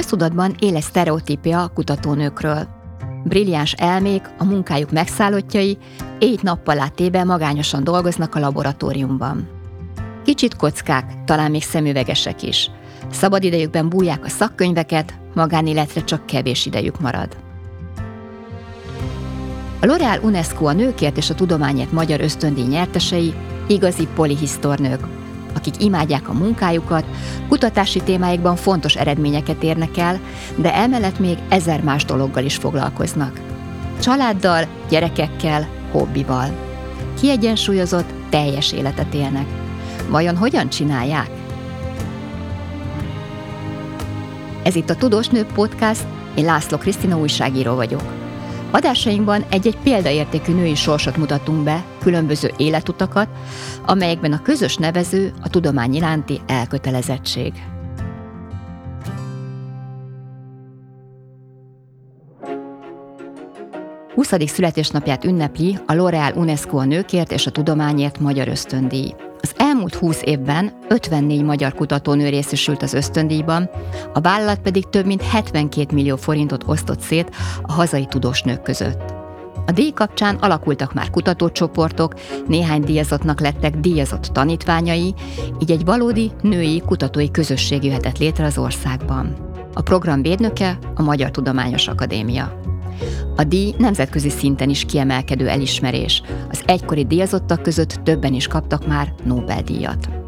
köztudatban éles sztereotípia a kutatónőkről. Brilliáns elmék, a munkájuk megszállottjai, éjt nappal átébe magányosan dolgoznak a laboratóriumban. Kicsit kockák, talán még szemüvegesek is. Szabad idejükben bújják a szakkönyveket, magánéletre csak kevés idejük marad. A L'Oréal UNESCO a nőkért és a tudományért magyar ösztöndíj nyertesei igazi polihisztornők, akik imádják a munkájukat, kutatási témáikban fontos eredményeket érnek el, de emellett még ezer más dologgal is foglalkoznak. Családdal, gyerekekkel, hobbival. Kiegyensúlyozott, teljes életet élnek. Vajon hogyan csinálják? Ez itt a Tudós Nő Podcast, én László Krisztina újságíró vagyok. Adásainkban egy-egy példaértékű női sorsot mutatunk be, különböző életutakat, amelyekben a közös nevező a tudomány iránti elkötelezettség. Huszadik születésnapját ünnepli a L'Oréal UNESCO a nőkért és a tudományért magyar ösztöndíj. Az elmúlt 20 évben 54 magyar kutatónő részesült az ösztöndíjban, a vállalat pedig több mint 72 millió forintot osztott szét a hazai tudós nők között. A díj kapcsán alakultak már kutatócsoportok, néhány díjazottnak lettek díjazott tanítványai, így egy valódi női kutatói közösség jöhetett létre az országban. A program védnöke a Magyar Tudományos Akadémia. A díj nemzetközi szinten is kiemelkedő elismerés. Az egykori díjazottak között többen is kaptak már Nobel-díjat.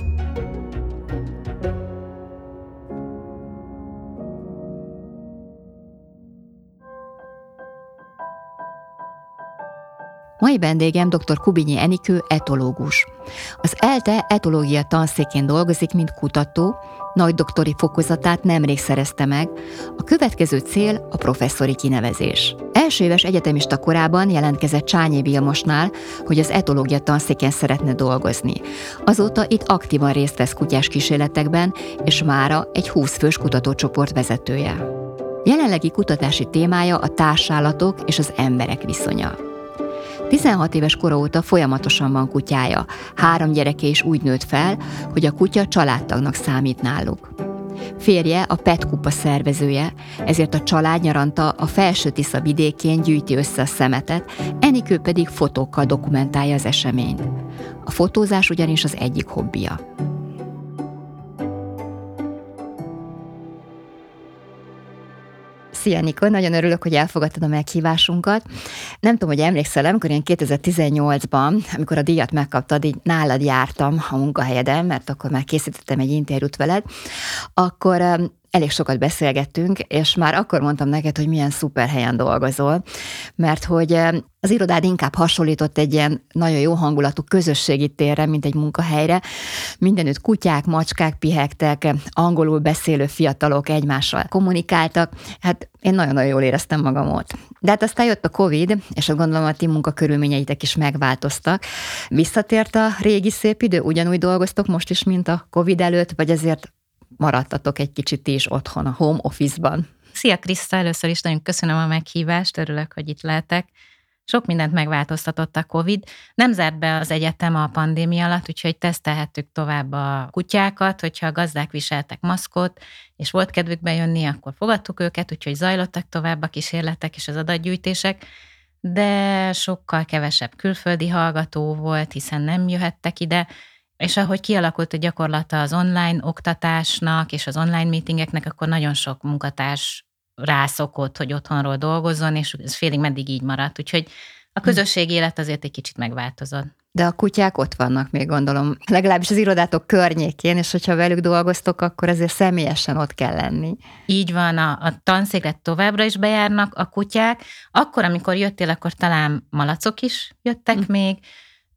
Mai vendégem dr. Kubinyi Enikő etológus. Az ELTE etológia tanszékén dolgozik, mint kutató, nagy doktori fokozatát nemrég szerezte meg, a következő cél a professzori kinevezés. Első éves egyetemista korában jelentkezett Csányi Vilmosnál, hogy az etológia tanszéken szeretne dolgozni. Azóta itt aktívan részt vesz kutyás kísérletekben, és mára egy 20 fős kutatócsoport vezetője. Jelenlegi kutatási témája a társállatok és az emberek viszonya. 16 éves kora óta folyamatosan van kutyája. Három gyereke is úgy nőtt fel, hogy a kutya családtagnak számít náluk. Férje a PET kupa szervezője, ezért a család nyaranta a felső Tisza vidékén gyűjti össze a szemetet, Enikő pedig fotókkal dokumentálja az eseményt. A fotózás ugyanis az egyik hobbija. Szia Nikó, nagyon örülök, hogy elfogadtad a meghívásunkat. Nem tudom, hogy emlékszel, amikor én 2018-ban, amikor a díjat megkaptad, így nálad jártam a munkahelyeden, mert akkor már készítettem egy interjút veled, akkor elég sokat beszélgettünk, és már akkor mondtam neked, hogy milyen szuper helyen dolgozol, mert hogy az irodád inkább hasonlított egy ilyen nagyon jó hangulatú közösségi térre, mint egy munkahelyre. Mindenütt kutyák, macskák pihegtek, angolul beszélő fiatalok egymással kommunikáltak. Hát én nagyon-nagyon jól éreztem magam ott. De hát aztán jött a Covid, és azt gondolom a ti munkakörülményeitek is megváltoztak. Visszatért a régi szép idő? Ugyanúgy dolgoztok most is, mint a Covid előtt, vagy ezért maradtatok egy kicsit is otthon a home office-ban. Szia Kriszta, először is nagyon köszönöm a meghívást, örülök, hogy itt lehetek. Sok mindent megváltoztatott a COVID. Nem zárt be az egyetem a pandémia alatt, úgyhogy tesztelhettük tovább a kutyákat, hogyha a gazdák viseltek maszkot, és volt kedvük bejönni, akkor fogadtuk őket, úgyhogy zajlottak tovább a kísérletek és az adatgyűjtések, de sokkal kevesebb külföldi hallgató volt, hiszen nem jöhettek ide, és ahogy kialakult a gyakorlata az online oktatásnak és az online meetingeknek, akkor nagyon sok munkatárs rászokott, hogy otthonról dolgozzon, és ez félig meddig így maradt. Úgyhogy a hm. közösség élet azért egy kicsit megváltozott. De a kutyák ott vannak még gondolom, legalábbis az irodátok környékén, és hogyha velük dolgoztok, akkor azért személyesen ott kell lenni. Így van, a, a tanszékre továbbra is bejárnak a kutyák. Akkor, amikor jöttél, akkor talán malacok is jöttek mm. még,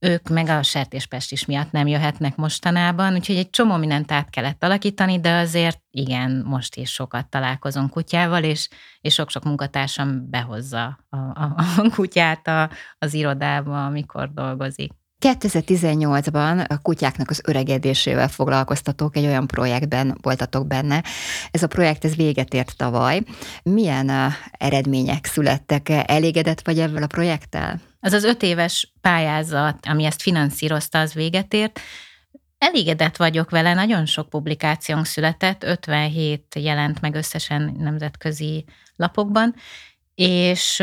ők meg a sertéspest miatt nem jöhetnek mostanában, úgyhogy egy csomó mindent át kellett alakítani, de azért igen, most is sokat találkozom kutyával, és, és sok-sok munkatársam behozza a, a, a kutyát a, az irodába, amikor dolgozik. 2018-ban a kutyáknak az öregedésével foglalkoztatok, egy olyan projektben voltatok benne. Ez a projekt ez véget ért tavaly. Milyen eredmények születtek? Elégedett vagy ebből a projekttel? Az az öt éves pályázat, ami ezt finanszírozta, az véget ért. Elégedett vagyok vele, nagyon sok publikációnk született, 57 jelent meg összesen nemzetközi lapokban, és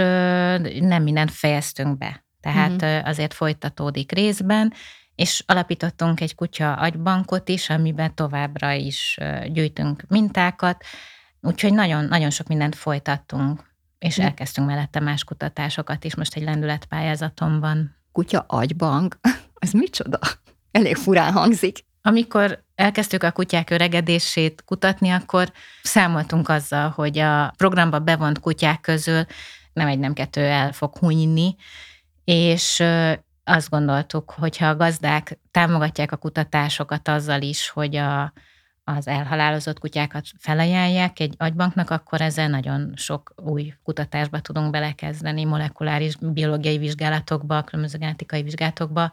nem mindent fejeztünk be. Tehát uh-huh. azért folytatódik részben, és alapítottunk egy kutya agybankot is, amiben továbbra is gyűjtünk mintákat, úgyhogy nagyon, nagyon sok mindent folytattunk, és uh-huh. elkezdtünk mellette más kutatásokat is, most egy lendületpályázatom van. Kutya agybank? Ez micsoda? Elég furán hangzik. Amikor elkezdtük a kutyák öregedését kutatni, akkor számoltunk azzal, hogy a programba bevont kutyák közül nem egy, nem kettő el fog hunyni, és azt gondoltuk, hogyha a gazdák támogatják a kutatásokat azzal is, hogy a, az elhalálozott kutyákat felajánlják egy agybanknak, akkor ezzel nagyon sok új kutatásba tudunk belekezdeni, molekuláris biológiai vizsgálatokba, különböző genetikai vizsgálatokba,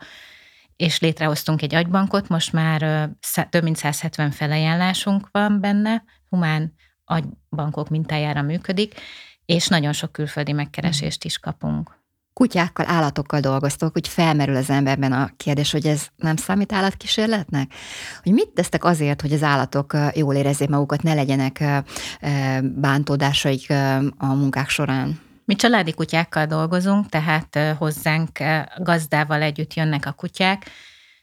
és létrehoztunk egy agybankot, most már több mint 170 felajánlásunk van benne, humán agybankok mintájára működik, és nagyon sok külföldi megkeresést is kapunk. Kutyákkal, állatokkal dolgoztok, hogy felmerül az emberben a kérdés, hogy ez nem számít állatkísérletnek? Hogy mit tesztek azért, hogy az állatok jól érezzék magukat, ne legyenek bántódásaik a munkák során? Mi családi kutyákkal dolgozunk, tehát hozzánk gazdával együtt jönnek a kutyák,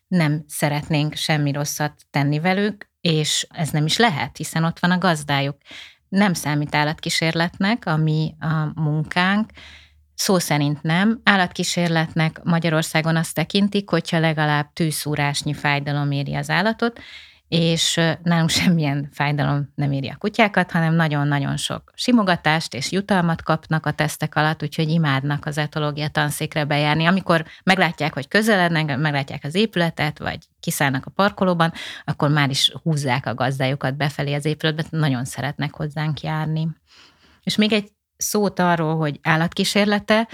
nem szeretnénk semmi rosszat tenni velük, és ez nem is lehet, hiszen ott van a gazdájuk. Nem számít állatkísérletnek, ami a munkánk, Szó szerint nem. Állatkísérletnek Magyarországon azt tekintik, hogyha legalább tűszúrásnyi fájdalom éri az állatot, és nálunk semmilyen fájdalom nem éri a kutyákat, hanem nagyon-nagyon sok simogatást és jutalmat kapnak a tesztek alatt, úgyhogy imádnak az etológia tanszékre bejárni. Amikor meglátják, hogy közelednek, meglátják az épületet, vagy kiszállnak a parkolóban, akkor már is húzzák a gazdájukat befelé az épületbe, nagyon szeretnek hozzánk járni. És még egy szót arról, hogy állatkísérlete,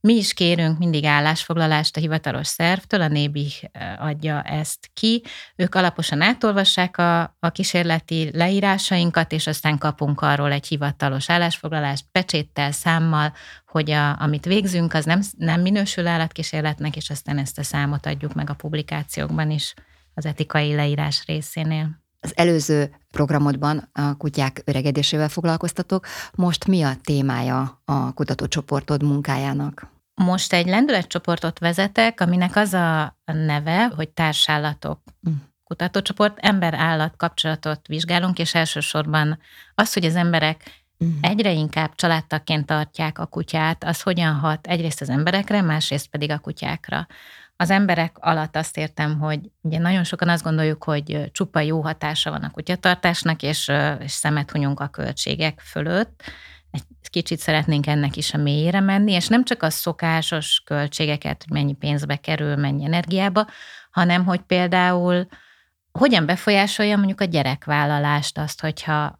mi is kérünk mindig állásfoglalást a hivatalos szervtől, a Nébi eh, adja ezt ki. Ők alaposan átolvassák a, a kísérleti leírásainkat, és aztán kapunk arról egy hivatalos állásfoglalást pecséttel, számmal, hogy a, amit végzünk, az nem, nem minősül állatkísérletnek, és aztán ezt a számot adjuk meg a publikációkban is az etikai leírás részénél. Az előző programodban a kutyák öregedésével foglalkoztatok. Most mi a témája a kutatócsoportod munkájának? Most egy lendületcsoportot vezetek, aminek az a neve, hogy társállatok mm. kutatócsoport, ember-állat kapcsolatot vizsgálunk, és elsősorban az, hogy az emberek mm. egyre inkább családtaként tartják a kutyát, az hogyan hat egyrészt az emberekre, másrészt pedig a kutyákra. Az emberek alatt azt értem, hogy ugye nagyon sokan azt gondoljuk, hogy csupa jó hatása van a kutyatartásnak, és, és szemet hunyunk a költségek fölött. Egy kicsit szeretnénk ennek is a mélyére menni, és nem csak a szokásos költségeket, hogy mennyi pénzbe kerül, mennyi energiába, hanem hogy például hogyan befolyásolja mondjuk a gyerekvállalást azt, hogyha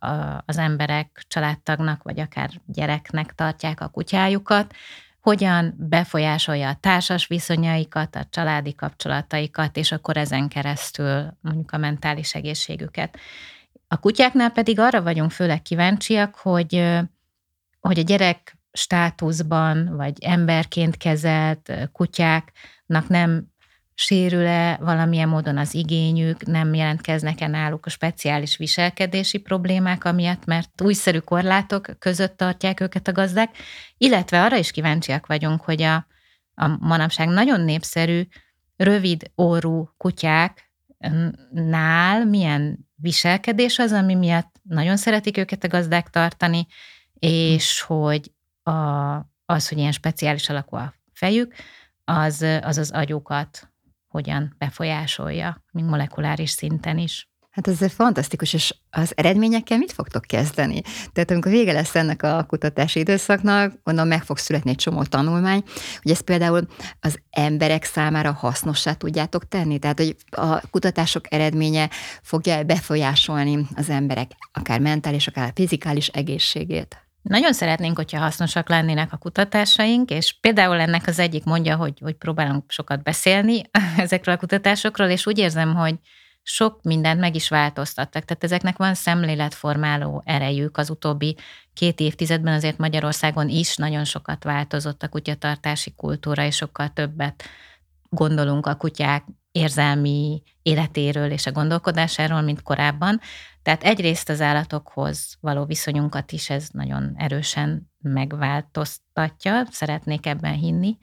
az emberek családtagnak, vagy akár gyereknek tartják a kutyájukat, hogyan befolyásolja a társas viszonyaikat, a családi kapcsolataikat, és akkor ezen keresztül mondjuk a mentális egészségüket. A kutyáknál pedig arra vagyunk főleg kíváncsiak, hogy, hogy a gyerek státuszban, vagy emberként kezelt kutyáknak nem sérül-e valamilyen módon az igényük, nem jelentkeznek-e náluk a speciális viselkedési problémák amiatt, mert újszerű korlátok között tartják őket a gazdák, illetve arra is kíváncsiak vagyunk, hogy a, a manapság nagyon népszerű, rövid órú kutyáknál milyen viselkedés az, ami miatt nagyon szeretik őket a gazdák tartani, és hogy a, az, hogy ilyen speciális alakú a fejük, az az, az agyukat hogyan befolyásolja, mint molekuláris szinten is. Hát ez fantasztikus, és az eredményekkel mit fogtok kezdeni? Tehát amikor vége lesz ennek a kutatási időszaknak, gondolom meg fog születni egy csomó tanulmány, hogy ezt például az emberek számára hasznossá tudjátok tenni? Tehát, hogy a kutatások eredménye fogja befolyásolni az emberek akár mentális, akár fizikális egészségét? Nagyon szeretnénk, hogyha hasznosak lennének a kutatásaink, és például ennek az egyik mondja, hogy, hogy próbálunk sokat beszélni ezekről a kutatásokról, és úgy érzem, hogy sok mindent meg is változtattak. Tehát ezeknek van szemléletformáló erejük. Az utóbbi két évtizedben azért Magyarországon is nagyon sokat változott a kutyatartási kultúra, és sokkal többet gondolunk a kutyák érzelmi életéről és a gondolkodásáról, mint korábban. Tehát egyrészt az állatokhoz való viszonyunkat is ez nagyon erősen megváltoztatja, szeretnék ebben hinni,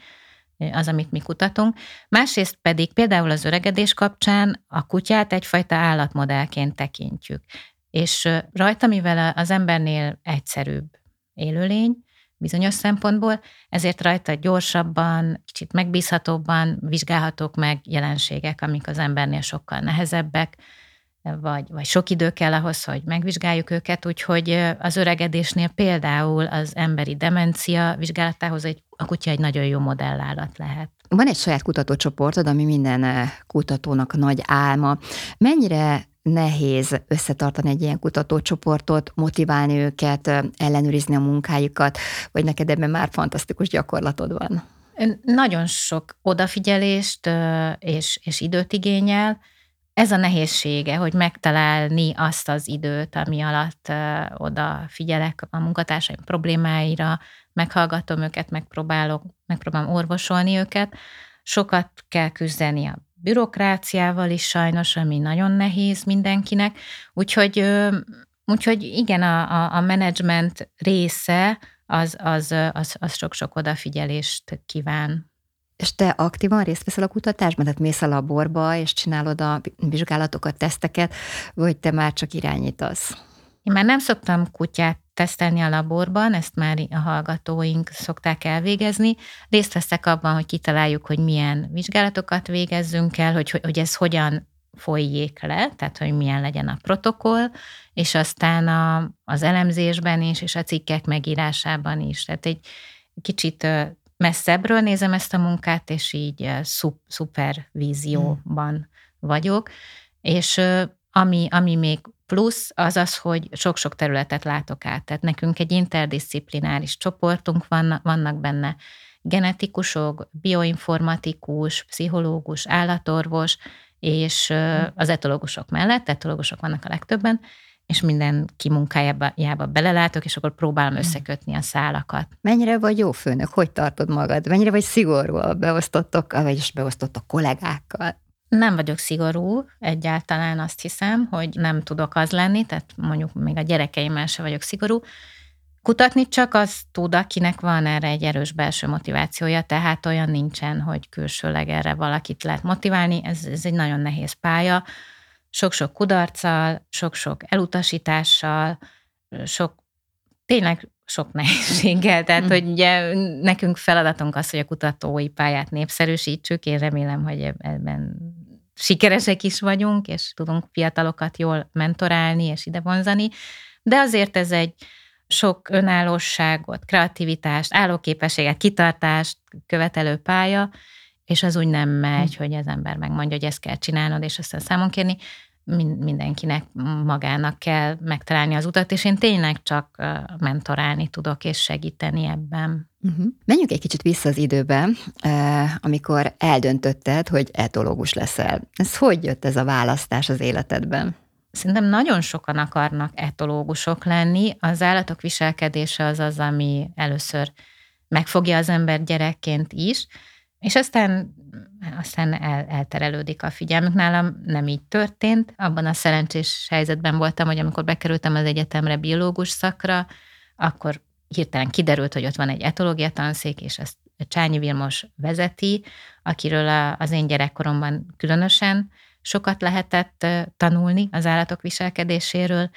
az, amit mi kutatunk. Másrészt pedig például az öregedés kapcsán a kutyát egyfajta állatmodellként tekintjük. És rajta, mivel az embernél egyszerűbb élőlény, bizonyos szempontból, ezért rajta gyorsabban, kicsit megbízhatóbban vizsgálhatók meg jelenségek, amik az embernél sokkal nehezebbek, vagy, vagy sok idő kell ahhoz, hogy megvizsgáljuk őket, úgyhogy az öregedésnél például az emberi demencia vizsgálatához egy, a kutya egy nagyon jó modellállat lehet. Van egy saját kutatócsoportod, ami minden kutatónak nagy álma. Mennyire nehéz összetartani egy ilyen kutatócsoportot, motiválni őket, ellenőrizni a munkájukat, vagy neked ebben már fantasztikus gyakorlatod van? Nagyon sok odafigyelést és, és időt igényel. Ez a nehézsége, hogy megtalálni azt az időt, ami alatt odafigyelek a munkatársaim problémáira, meghallgatom őket, megpróbálok, megpróbálom orvosolni őket. Sokat kell küzdeni a bürokráciával is sajnos, ami nagyon nehéz mindenkinek. Úgyhogy, úgyhogy igen, a, a, a menedzsment része az, az, az, az sok-sok odafigyelést kíván. És te aktívan részt veszel a kutatásban? Tehát mész a laborba, és csinálod a vizsgálatokat, teszteket, vagy te már csak irányítasz? Én már nem szoktam kutyát tesztelni a laborban, ezt már a hallgatóink szokták elvégezni. Részt veszek abban, hogy kitaláljuk, hogy milyen vizsgálatokat végezzünk el, hogy, hogy ez hogyan folyjék le, tehát hogy milyen legyen a protokoll, és aztán a, az elemzésben is, és a cikkek megírásában is. Tehát egy kicsit messzebbről nézem ezt a munkát, és így szup, szupervízióban vagyok, és ami, ami még Plusz az az, hogy sok-sok területet látok át. Tehát nekünk egy interdisziplináris csoportunk van, vannak benne genetikusok, bioinformatikus, pszichológus, állatorvos, és az etológusok mellett, etológusok vannak a legtöbben, és minden kimunkájába belelátok, és akkor próbálom hmm. összekötni a szálakat. Mennyire vagy jó főnök? Hogy tartod magad? Mennyire vagy szigorú a beosztottokkal, vagyis beosztott kollégákkal? Nem vagyok szigorú, egyáltalán azt hiszem, hogy nem tudok az lenni, tehát mondjuk még a gyerekeimmel se vagyok szigorú. Kutatni csak az tud, akinek van erre egy erős belső motivációja, tehát olyan nincsen, hogy külsőleg erre valakit lehet motiválni, ez, ez egy nagyon nehéz pálya, sok-sok kudarccal, sok-sok elutasítással, sok, tényleg sok nehézséggel. Tehát, mm. hogy ugye nekünk feladatunk az, hogy a kutatói pályát népszerűsítsük. Én remélem, hogy ebben sikeresek is vagyunk, és tudunk fiatalokat jól mentorálni és ide vonzani. De azért ez egy sok önállóságot, kreativitást, állóképességet, kitartást követelő pálya, és az úgy nem megy, hm. hogy az ember megmondja, hogy ezt kell csinálnod, és aztán számon kérni mindenkinek magának kell megtalálni az utat, és én tényleg csak mentorálni tudok és segíteni ebben. Uh-huh. Menjünk egy kicsit vissza az időbe, amikor eldöntötted, hogy etológus leszel. Ez hogy jött ez a választás az életedben? Szerintem nagyon sokan akarnak etológusok lenni. Az állatok viselkedése az az, ami először megfogja az ember gyerekként is, és aztán aztán el, elterelődik a figyelmük. Nálam nem így történt. Abban a szerencsés helyzetben voltam, hogy amikor bekerültem az egyetemre biológus szakra, akkor hirtelen kiderült, hogy ott van egy etológia tanszék, és ezt Csányi Vilmos vezeti, akiről az én gyerekkoromban különösen sokat lehetett tanulni az állatok viselkedéséről.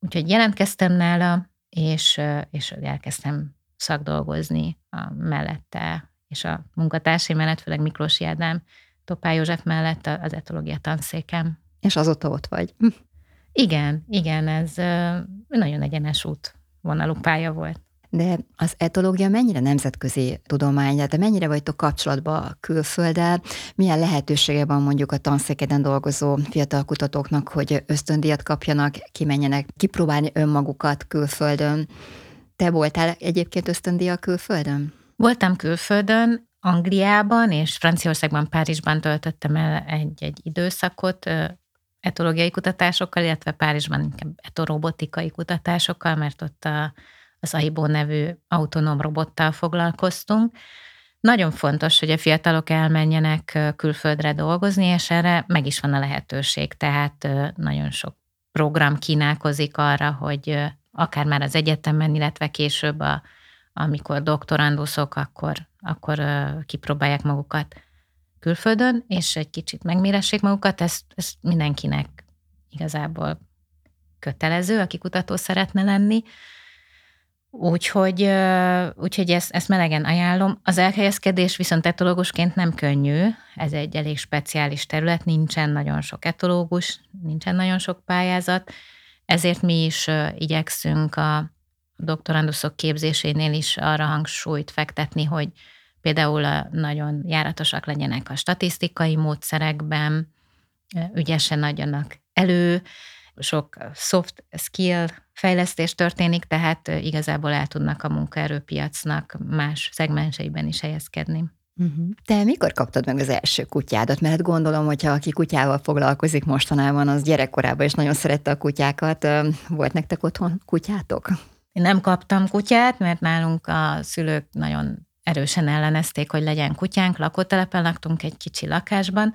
Úgyhogy jelentkeztem nála, és, és elkezdtem szakdolgozni a mellette és a munkatársai mellett, főleg Miklós Ádám, Topá József mellett az etológia tanszékem. És azóta ott vagy. Hm. Igen, igen, ez nagyon egyenes út vonalú pálya volt. De az etológia mennyire nemzetközi tudomány, de mennyire vagytok kapcsolatban a külfölddel? Milyen lehetősége van mondjuk a tanszékeden dolgozó fiatal kutatóknak, hogy ösztöndíjat kapjanak, kimenjenek kipróbálni önmagukat külföldön? Te voltál egyébként ösztöndíja külföldön? Voltam külföldön, Angliában és Franciaországban, Párizsban töltöttem el egy-egy időszakot etológiai kutatásokkal, illetve Párizsban inkább etorobotikai kutatásokkal, mert ott a, az AIBO nevű autonóm robottal foglalkoztunk. Nagyon fontos, hogy a fiatalok elmenjenek külföldre dolgozni, és erre meg is van a lehetőség. Tehát nagyon sok program kínálkozik arra, hogy akár már az egyetemen, illetve később, a, amikor doktoranduszok, akkor, akkor kipróbálják magukat külföldön, és egy kicsit megméressék magukat, ez, ez mindenkinek igazából kötelező, aki kutató szeretne lenni. Úgyhogy, úgyhogy ezt, ezt melegen ajánlom. Az elhelyezkedés viszont etológusként nem könnyű, ez egy elég speciális terület, nincsen nagyon sok etológus, nincsen nagyon sok pályázat, ezért mi is igyekszünk a doktoranduszok képzésénél is arra hangsúlyt fektetni, hogy például nagyon járatosak legyenek a statisztikai módszerekben, ügyesen adjanak elő, sok soft skill fejlesztés történik, tehát igazából el tudnak a munkaerőpiacnak más szegmenseiben is helyezkedni. Uh-huh. Te mikor kaptad meg az első kutyádat? Mert gondolom, hogyha aki kutyával foglalkozik mostanában, az gyerekkorában is nagyon szerette a kutyákat. Volt nektek otthon kutyátok? Én nem kaptam kutyát, mert nálunk a szülők nagyon erősen ellenezték, hogy legyen kutyánk, lakótelepen laktunk egy kicsi lakásban,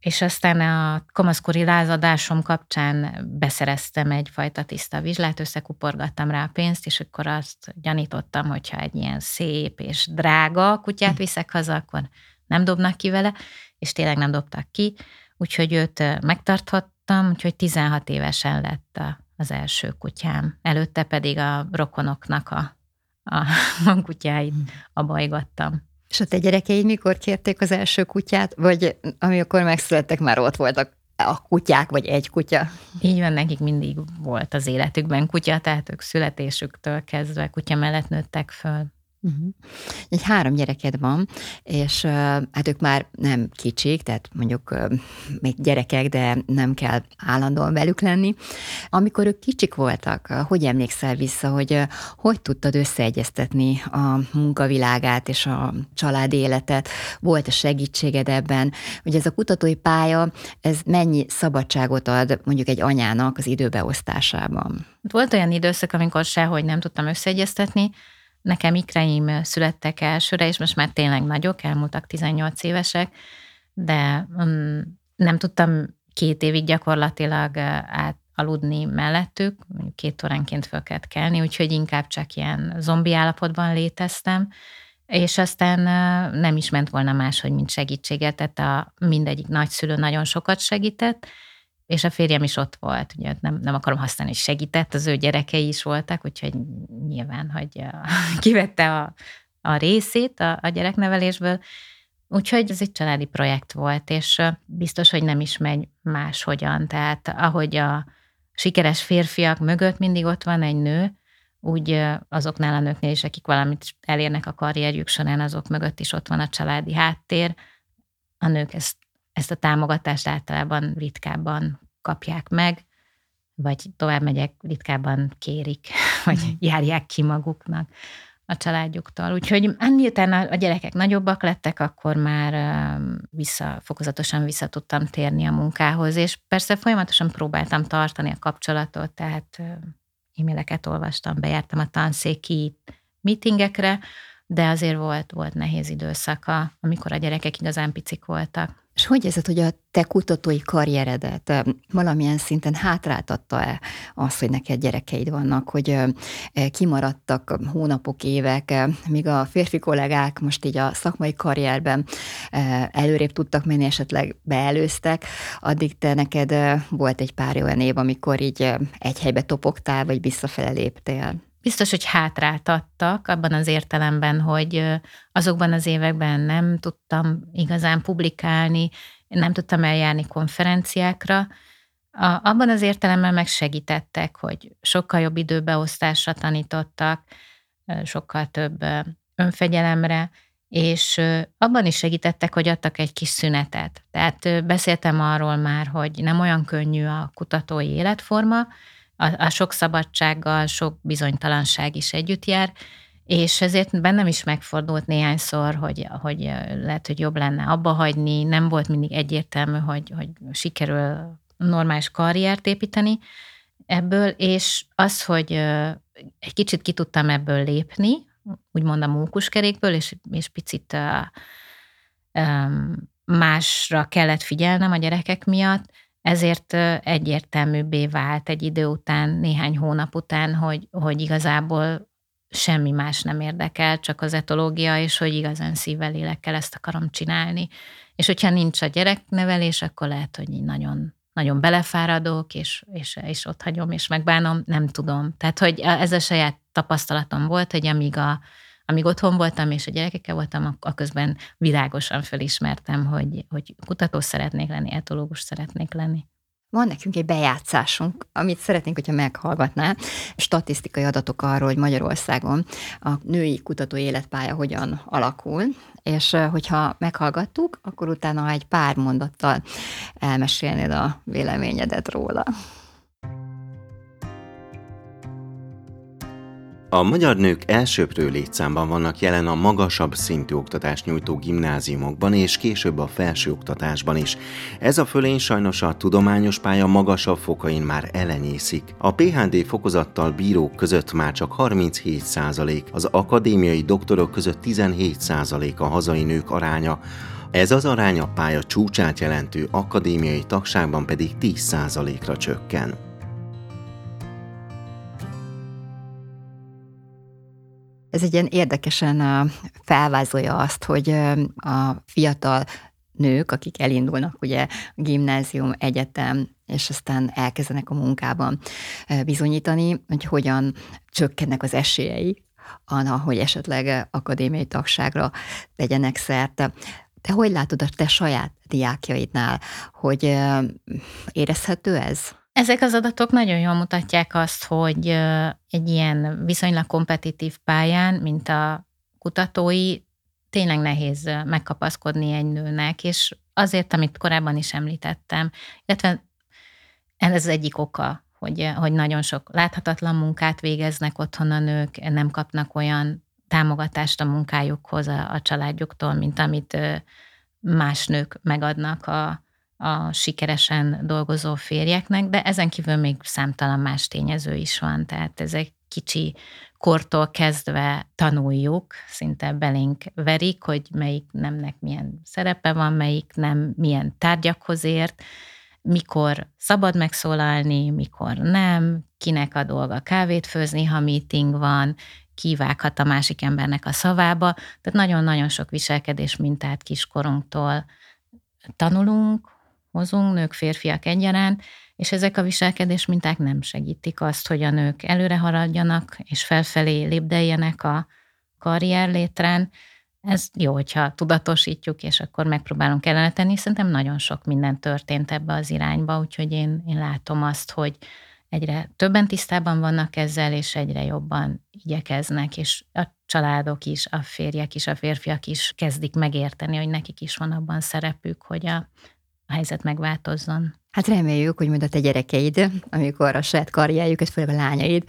és aztán a kamaszkori lázadásom kapcsán beszereztem egyfajta tiszta vizslát, összekuporgattam rá a pénzt, és akkor azt gyanítottam, hogyha egy ilyen szép és drága kutyát viszek haza, akkor nem dobnak ki vele, és tényleg nem dobtak ki, úgyhogy őt megtarthattam, úgyhogy 16 évesen lett az első kutyám. Előtte pedig a rokonoknak a, a, a kutyáit abajgattam. És a te gyerekeid mikor kérték az első kutyát, vagy amikor megszülettek, már ott voltak a kutyák, vagy egy kutya? Így van, nekik mindig volt az életükben kutya, tehát ők születésüktől kezdve kutya mellett nőttek föl. Uh-huh. Egy három gyereked van, és uh, hát ők már nem kicsik, tehát mondjuk uh, még gyerekek, de nem kell állandóan velük lenni. Amikor ők kicsik voltak, uh, hogy emlékszel vissza, hogy hogy tudtad összeegyeztetni a munkavilágát és a család életet? Volt a segítséged ebben? Ugye ez a kutatói pálya, ez mennyi szabadságot ad mondjuk egy anyának az időbeosztásában? Volt olyan időszak, amikor sehogy nem tudtam összeegyeztetni, Nekem ikreim születtek elsőre, és most már tényleg nagyok, elmúltak 18 évesek, de um, nem tudtam két évig gyakorlatilag át aludni mellettük, mondjuk két óránként föl kellett kelni, úgyhogy inkább csak ilyen zombi állapotban léteztem, és aztán nem is ment volna máshogy, mint segítséget, tehát a mindegyik nagyszülő nagyon sokat segített, és a férjem is ott volt, ugye nem, nem akarom használni, segített, az ő gyerekei is voltak, úgyhogy nyilván, hogy kivette a, a részét a, a gyereknevelésből, Úgyhogy ez egy családi projekt volt, és biztos, hogy nem is megy máshogyan. Tehát ahogy a sikeres férfiak mögött mindig ott van egy nő, úgy azoknál a nőknél is, akik valamit elérnek a karrierjük során, azok mögött is ott van a családi háttér. A nők ezt ezt a támogatást általában ritkábban kapják meg, vagy tovább megyek, ritkábban kérik, vagy mm. járják ki maguknak a családjuktól. Úgyhogy miután a gyerekek nagyobbak lettek, akkor már vissza, fokozatosan vissza tudtam térni a munkához, és persze folyamatosan próbáltam tartani a kapcsolatot, tehát e-maileket olvastam, bejártam a tanszéki meetingekre, de azért volt, volt nehéz időszaka, amikor a gyerekek igazán picik voltak. És hogy érzed, hogy a te kutatói karrieredet valamilyen szinten hátráltatta-e az, hogy neked gyerekeid vannak, hogy kimaradtak hónapok, évek, míg a férfi kollégák most így a szakmai karrierben előrébb tudtak menni, esetleg beelőztek, addig te neked volt egy pár olyan év, amikor így egy helybe topogtál, vagy visszafele léptél? Biztos, hogy hátráltattak abban az értelemben, hogy azokban az években nem tudtam igazán publikálni, nem tudtam eljárni konferenciákra. A, abban az értelemben megsegítettek, hogy sokkal jobb időbeosztásra tanítottak, sokkal több önfegyelemre, és abban is segítettek, hogy adtak egy kis szünetet. Tehát beszéltem arról már, hogy nem olyan könnyű a kutatói életforma, a, a sok szabadsággal sok bizonytalanság is együtt jár, és ezért bennem is megfordult néhányszor, hogy, hogy lehet, hogy jobb lenne abba hagyni, nem volt mindig egyértelmű, hogy, hogy sikerül normális karriert építeni ebből, és az, hogy egy kicsit ki tudtam ebből lépni, úgymond a mókuskerékből, és, és picit másra kellett figyelnem a gyerekek miatt, ezért egyértelműbbé vált egy idő után, néhány hónap után, hogy, hogy igazából semmi más nem érdekel, csak az etológia, és hogy igazán szívvel, lélekkel ezt akarom csinálni. És hogyha nincs a gyereknevelés, akkor lehet, hogy így nagyon, nagyon belefáradok, és, és, és ott hagyom, és megbánom, nem tudom. Tehát, hogy ez a saját tapasztalatom volt, hogy amíg, a, amíg otthon voltam, és a gyerekekkel voltam, a közben világosan felismertem, hogy, hogy kutató szeretnék lenni, etológus szeretnék lenni. Van nekünk egy bejátszásunk, amit szeretnénk, hogyha meghallgatná. Statisztikai adatok arról, hogy Magyarországon a női kutató életpálya hogyan alakul, és hogyha meghallgattuk, akkor utána egy pár mondattal elmesélnéd a véleményedet róla. A magyar nők elsőprő létszámban vannak jelen a magasabb szintű oktatást nyújtó gimnáziumokban és később a felsőoktatásban is. Ez a fölény sajnos a tudományos pálya magasabb fokain már elenyészik. A PHD fokozattal bírók között már csak 37 százalék, az akadémiai doktorok között 17 százalék a hazai nők aránya, ez az arány a pálya csúcsát jelentő akadémiai tagságban pedig 10 százalékra csökken. Ez egy ilyen érdekesen felvázolja azt, hogy a fiatal nők, akik elindulnak ugye gimnázium, egyetem, és aztán elkezdenek a munkában bizonyítani, hogy hogyan csökkennek az esélyei annak, hogy esetleg akadémiai tagságra tegyenek szert. Te hogy látod a te saját diákjaidnál, hogy érezhető ez? Ezek az adatok nagyon jól mutatják azt, hogy egy ilyen viszonylag kompetitív pályán, mint a kutatói, tényleg nehéz megkapaszkodni egy nőnek, és azért, amit korábban is említettem, illetve ez az egyik oka, hogy, hogy nagyon sok láthatatlan munkát végeznek otthon a nők, nem kapnak olyan támogatást a munkájukhoz a, a családjuktól, mint amit más nők megadnak a, a sikeresen dolgozó férjeknek, de ezen kívül még számtalan más tényező is van, tehát ezek kicsi kortól kezdve tanuljuk, szinte belénk verik, hogy melyik nemnek milyen szerepe van, melyik nem milyen tárgyakhoz ért, mikor szabad megszólalni, mikor nem, kinek a dolga kávét főzni, ha meeting van, kivághat a másik embernek a szavába. Tehát nagyon-nagyon sok viselkedés mintát kiskorunktól tanulunk, hozunk, nők, férfiak egyaránt, és ezek a viselkedés minták nem segítik azt, hogy a nők előre haradjanak, és felfelé lépdeljenek a karrier létrán. Ez jó, hogyha tudatosítjuk, és akkor megpróbálunk ellene tenni. Szerintem nagyon sok minden történt ebbe az irányba, úgyhogy én, én látom azt, hogy egyre többen tisztában vannak ezzel, és egyre jobban igyekeznek, és a családok is, a férjek is, a férfiak is kezdik megérteni, hogy nekik is van abban szerepük, hogy a a helyzet megváltozzon. Hát reméljük, hogy majd a te gyerekeid, amikor a saját karrierjüket, főleg a lányaid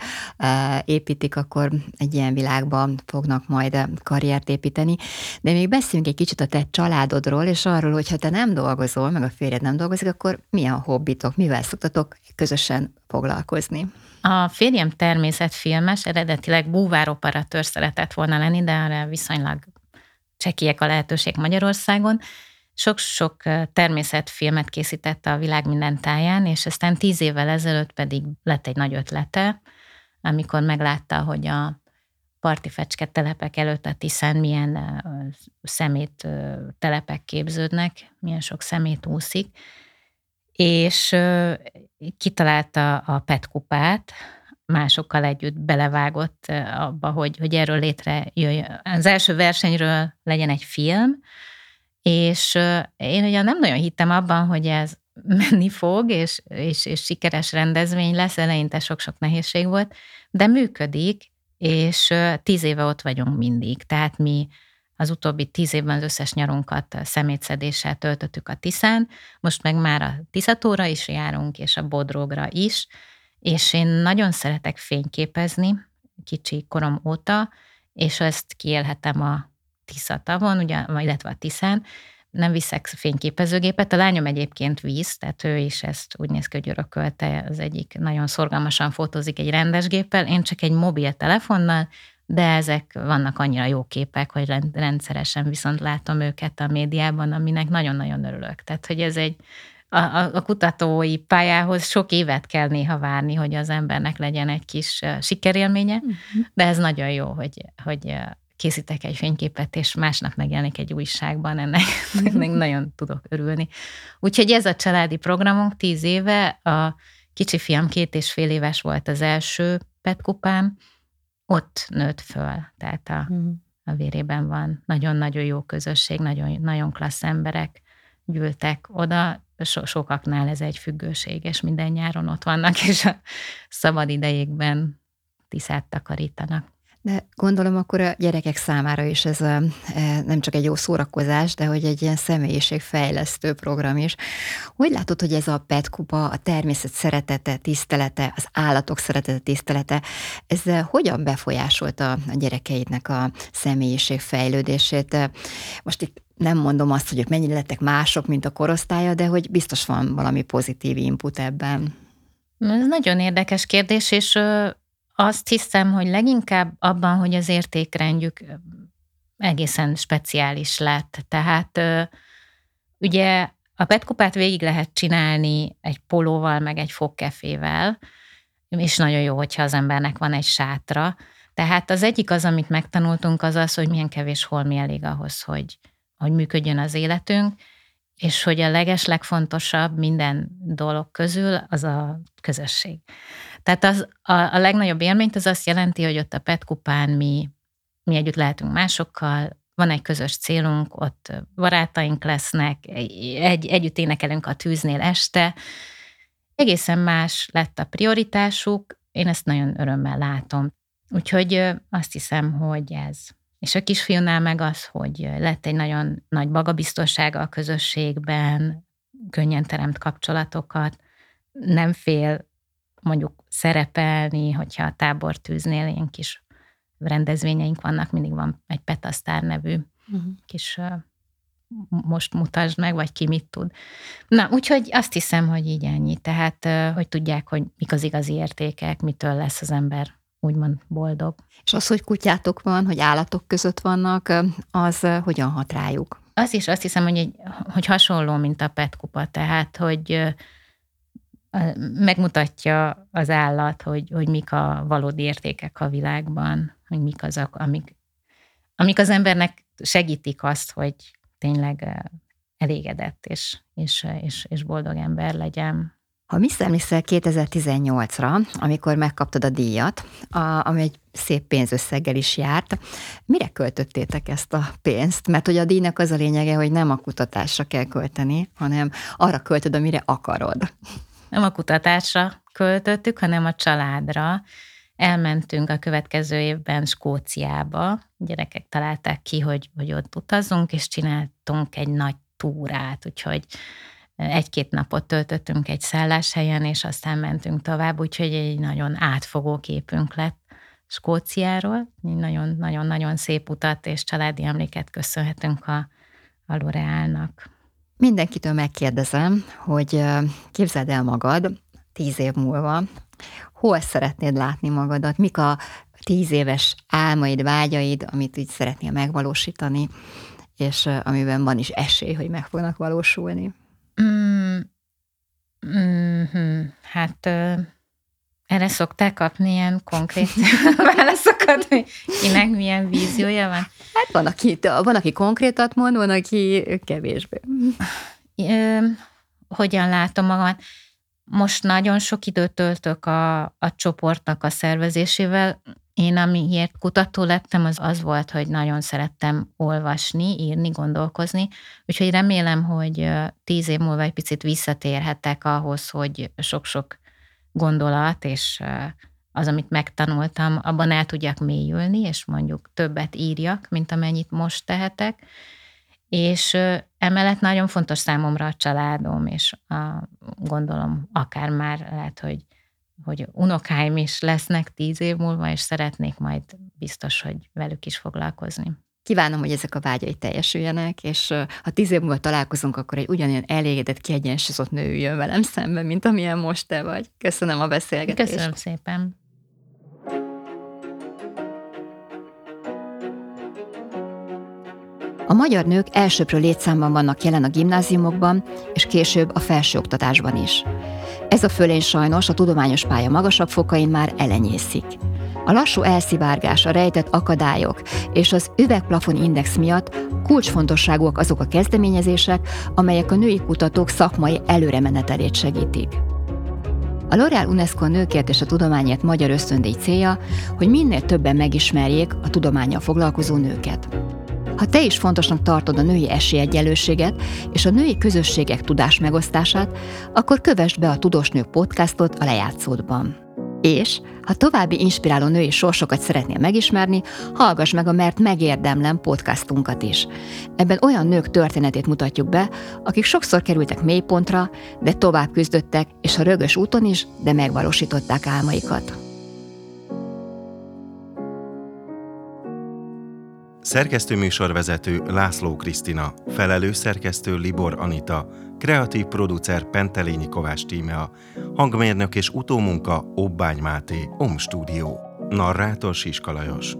építik, akkor egy ilyen világban fognak majd karriert építeni. De még beszéljünk egy kicsit a te családodról, és arról, hogy ha te nem dolgozol, meg a férjed nem dolgozik, akkor milyen hobbitok, mivel szoktatok közösen foglalkozni? A férjem természetfilmes, eredetileg búvároperatőr szeretett volna lenni, de erre viszonylag csekiek a lehetőség Magyarországon, sok-sok természetfilmet készítette a világ minden táján, és aztán tíz évvel ezelőtt pedig lett egy nagy ötlete, amikor meglátta, hogy a parti fecske telepek előtt a Tiszán milyen szemét telepek képződnek, milyen sok szemét úszik, és kitalálta a petkupát, másokkal együtt belevágott abba, hogy, hogy erről létre jöjjön. Az első versenyről legyen egy film, és én ugye nem nagyon hittem abban, hogy ez menni fog, és, és, és sikeres rendezvény lesz, eleinte sok-sok nehézség volt, de működik, és tíz éve ott vagyunk mindig. Tehát mi az utóbbi tíz évben az összes nyarunkat szemétszedéssel töltöttük a Tiszán, most meg már a Tiszatóra is járunk, és a Bodrogra is, és én nagyon szeretek fényképezni, kicsi korom óta, és ezt kiélhetem a Tisza tavon, ugye, illetve a Tiszán, nem viszek fényképezőgépet. A lányom egyébként víz, tehát ő is ezt úgy néz ki, hogy örökölte, az egyik nagyon szorgalmasan fotózik egy rendes géppel, én csak egy mobiltelefonnal, de ezek vannak annyira jó képek, hogy rendszeresen viszont látom őket a médiában, aminek nagyon-nagyon örülök. Tehát, hogy ez egy a, a, kutatói pályához sok évet kell néha várni, hogy az embernek legyen egy kis sikerélménye, uh-huh. de ez nagyon jó, hogy, hogy készítek egy fényképet, és másnap megjelenik egy újságban, ennek, ennek nagyon tudok örülni. Úgyhogy ez a családi programunk tíz éve, a kicsi fiam két és fél éves volt az első petkupám, ott nőtt föl, tehát a, uh-huh. a vérében van. Nagyon-nagyon jó közösség, nagyon, nagyon klassz emberek gyűltek oda, so, sokaknál ez egy függőség, és minden nyáron ott vannak, és a szabad idejékben tiszát takarítanak. De gondolom akkor a gyerekek számára is ez a, e, nem csak egy jó szórakozás, de hogy egy ilyen személyiségfejlesztő program is. Hogy látod, hogy ez a PET kupa, a természet szeretete, tisztelete, az állatok szeretete, tisztelete, ez hogyan befolyásolta a gyerekeidnek a személyiségfejlődését? Most itt nem mondom azt, hogy ők mennyire lettek mások, mint a korosztálya, de hogy biztos van valami pozitív input ebben. Ez nagyon érdekes kérdés, és azt hiszem, hogy leginkább abban, hogy az értékrendjük egészen speciális lett. Tehát ugye a petkupát végig lehet csinálni egy polóval, meg egy fogkefével, és nagyon jó, hogyha az embernek van egy sátra. Tehát az egyik az, amit megtanultunk, az az, hogy milyen kevés holmi elég ahhoz, hogy, hogy működjön az életünk, és hogy a leges legfontosabb minden dolog közül az a közösség. Tehát az, a, a legnagyobb élményt az azt jelenti, hogy ott a PET kupán mi, mi együtt lehetünk másokkal, van egy közös célunk, ott barátaink lesznek, egy, együtt énekelünk a tűznél este. Egészen más lett a prioritásuk, én ezt nagyon örömmel látom. Úgyhogy azt hiszem, hogy ez. És a kisfiúnál meg az, hogy lett egy nagyon nagy magabiztossága a közösségben, könnyen teremt kapcsolatokat, nem fél mondjuk szerepelni, hogyha a tábortűznél ilyen kis rendezvényeink vannak, mindig van egy Petasztár nevű uh-huh. kis most mutasd meg, vagy ki mit tud. Na, úgyhogy azt hiszem, hogy így ennyi. Tehát, hogy tudják, hogy mik az igazi értékek, mitől lesz az ember úgymond boldog. És az, hogy kutyátok van, hogy állatok között vannak, az hogyan hat rájuk? Az is azt hiszem, hogy, egy, hogy hasonló, mint a petkupa, tehát, hogy megmutatja az állat, hogy, hogy mik a valódi értékek a világban, hogy mik azok, amik, amik az embernek segítik azt, hogy tényleg elégedett és, és, és, és boldog ember legyen. Ha visszaemlékszel 2018-ra, amikor megkaptad a díjat, a, ami egy szép pénzösszeggel is járt, mire költöttétek ezt a pénzt? Mert hogy a díjnak az a lényege, hogy nem a kutatásra kell költeni, hanem arra költöd, amire akarod nem a kutatásra költöttük, hanem a családra. Elmentünk a következő évben Skóciába, a gyerekek találták ki, hogy, hogy ott utazzunk, és csináltunk egy nagy túrát, úgyhogy egy-két napot töltöttünk egy szálláshelyen, és aztán mentünk tovább, úgyhogy egy nagyon átfogó képünk lett Skóciáról. Nagyon-nagyon szép utat és családi emléket köszönhetünk a, a L'Orealnak. Mindenkitől megkérdezem, hogy képzeld el magad tíz év múlva, hol szeretnéd látni magadat, mik a tíz éves álmaid, vágyaid, amit így szeretnél megvalósítani, és amiben van is esély, hogy meg fognak valósulni. Mm, mm-hmm. Hát erre szokták kapni ilyen konkrét válaszokat, hogy kinek milyen víziója van? Hát van, aki, van, aki konkrétat mond, van, aki kevésbé. Hogyan látom magam? Most nagyon sok időt töltök a, a csoportnak a szervezésével. Én, amiért kutató lettem, az az volt, hogy nagyon szerettem olvasni, írni, gondolkozni, úgyhogy remélem, hogy tíz év múlva egy picit visszatérhetek ahhoz, hogy sok-sok gondolat, és az, amit megtanultam, abban el tudjak mélyülni, és mondjuk többet írjak, mint amennyit most tehetek. És emellett nagyon fontos számomra a családom, és a, gondolom akár már lehet, hogy, hogy unokáim is lesznek tíz év múlva, és szeretnék majd biztos, hogy velük is foglalkozni. Kívánom, hogy ezek a vágyai teljesüljenek, és ha tíz év múlva találkozunk, akkor egy ugyanilyen elégedett, kiegyensúlyozott nő jön velem szembe, mint amilyen most te vagy. Köszönöm a beszélgetést. Köszönöm szépen. A magyar nők elsőprő létszámban vannak jelen a gimnáziumokban, és később a felsőoktatásban is. Ez a fölény sajnos a tudományos pálya magasabb fokain már elenyészik. A lassú elszivárgás, a rejtett akadályok és az üvegplafon index miatt kulcsfontosságúak azok a kezdeményezések, amelyek a női kutatók szakmai előremenetelét segítik. A L'Oréal UNESCO nőkért és a tudományért magyar ösztöndíj célja, hogy minél többen megismerjék a tudományjal foglalkozó nőket. Ha te is fontosnak tartod a női esélyegyenlőséget és a női közösségek tudás megosztását, akkor kövessd be a Tudós Nők podcastot a lejátszódban. És, ha további inspiráló női sorsokat szeretnél megismerni, hallgass meg a Mert megérdemlem podcastunkat is. Ebben olyan nők történetét mutatjuk be, akik sokszor kerültek mélypontra, de tovább küzdöttek, és a rögös úton is, de megvalósították álmaikat. Szerkesztő műsorvezető László Krisztina, felelős szerkesztő Libor Anita, kreatív producer Pentelényi Kovács Tímea, hangmérnök és utómunka Obbány Máté, Om Stúdió, narrátor Siska Lajos.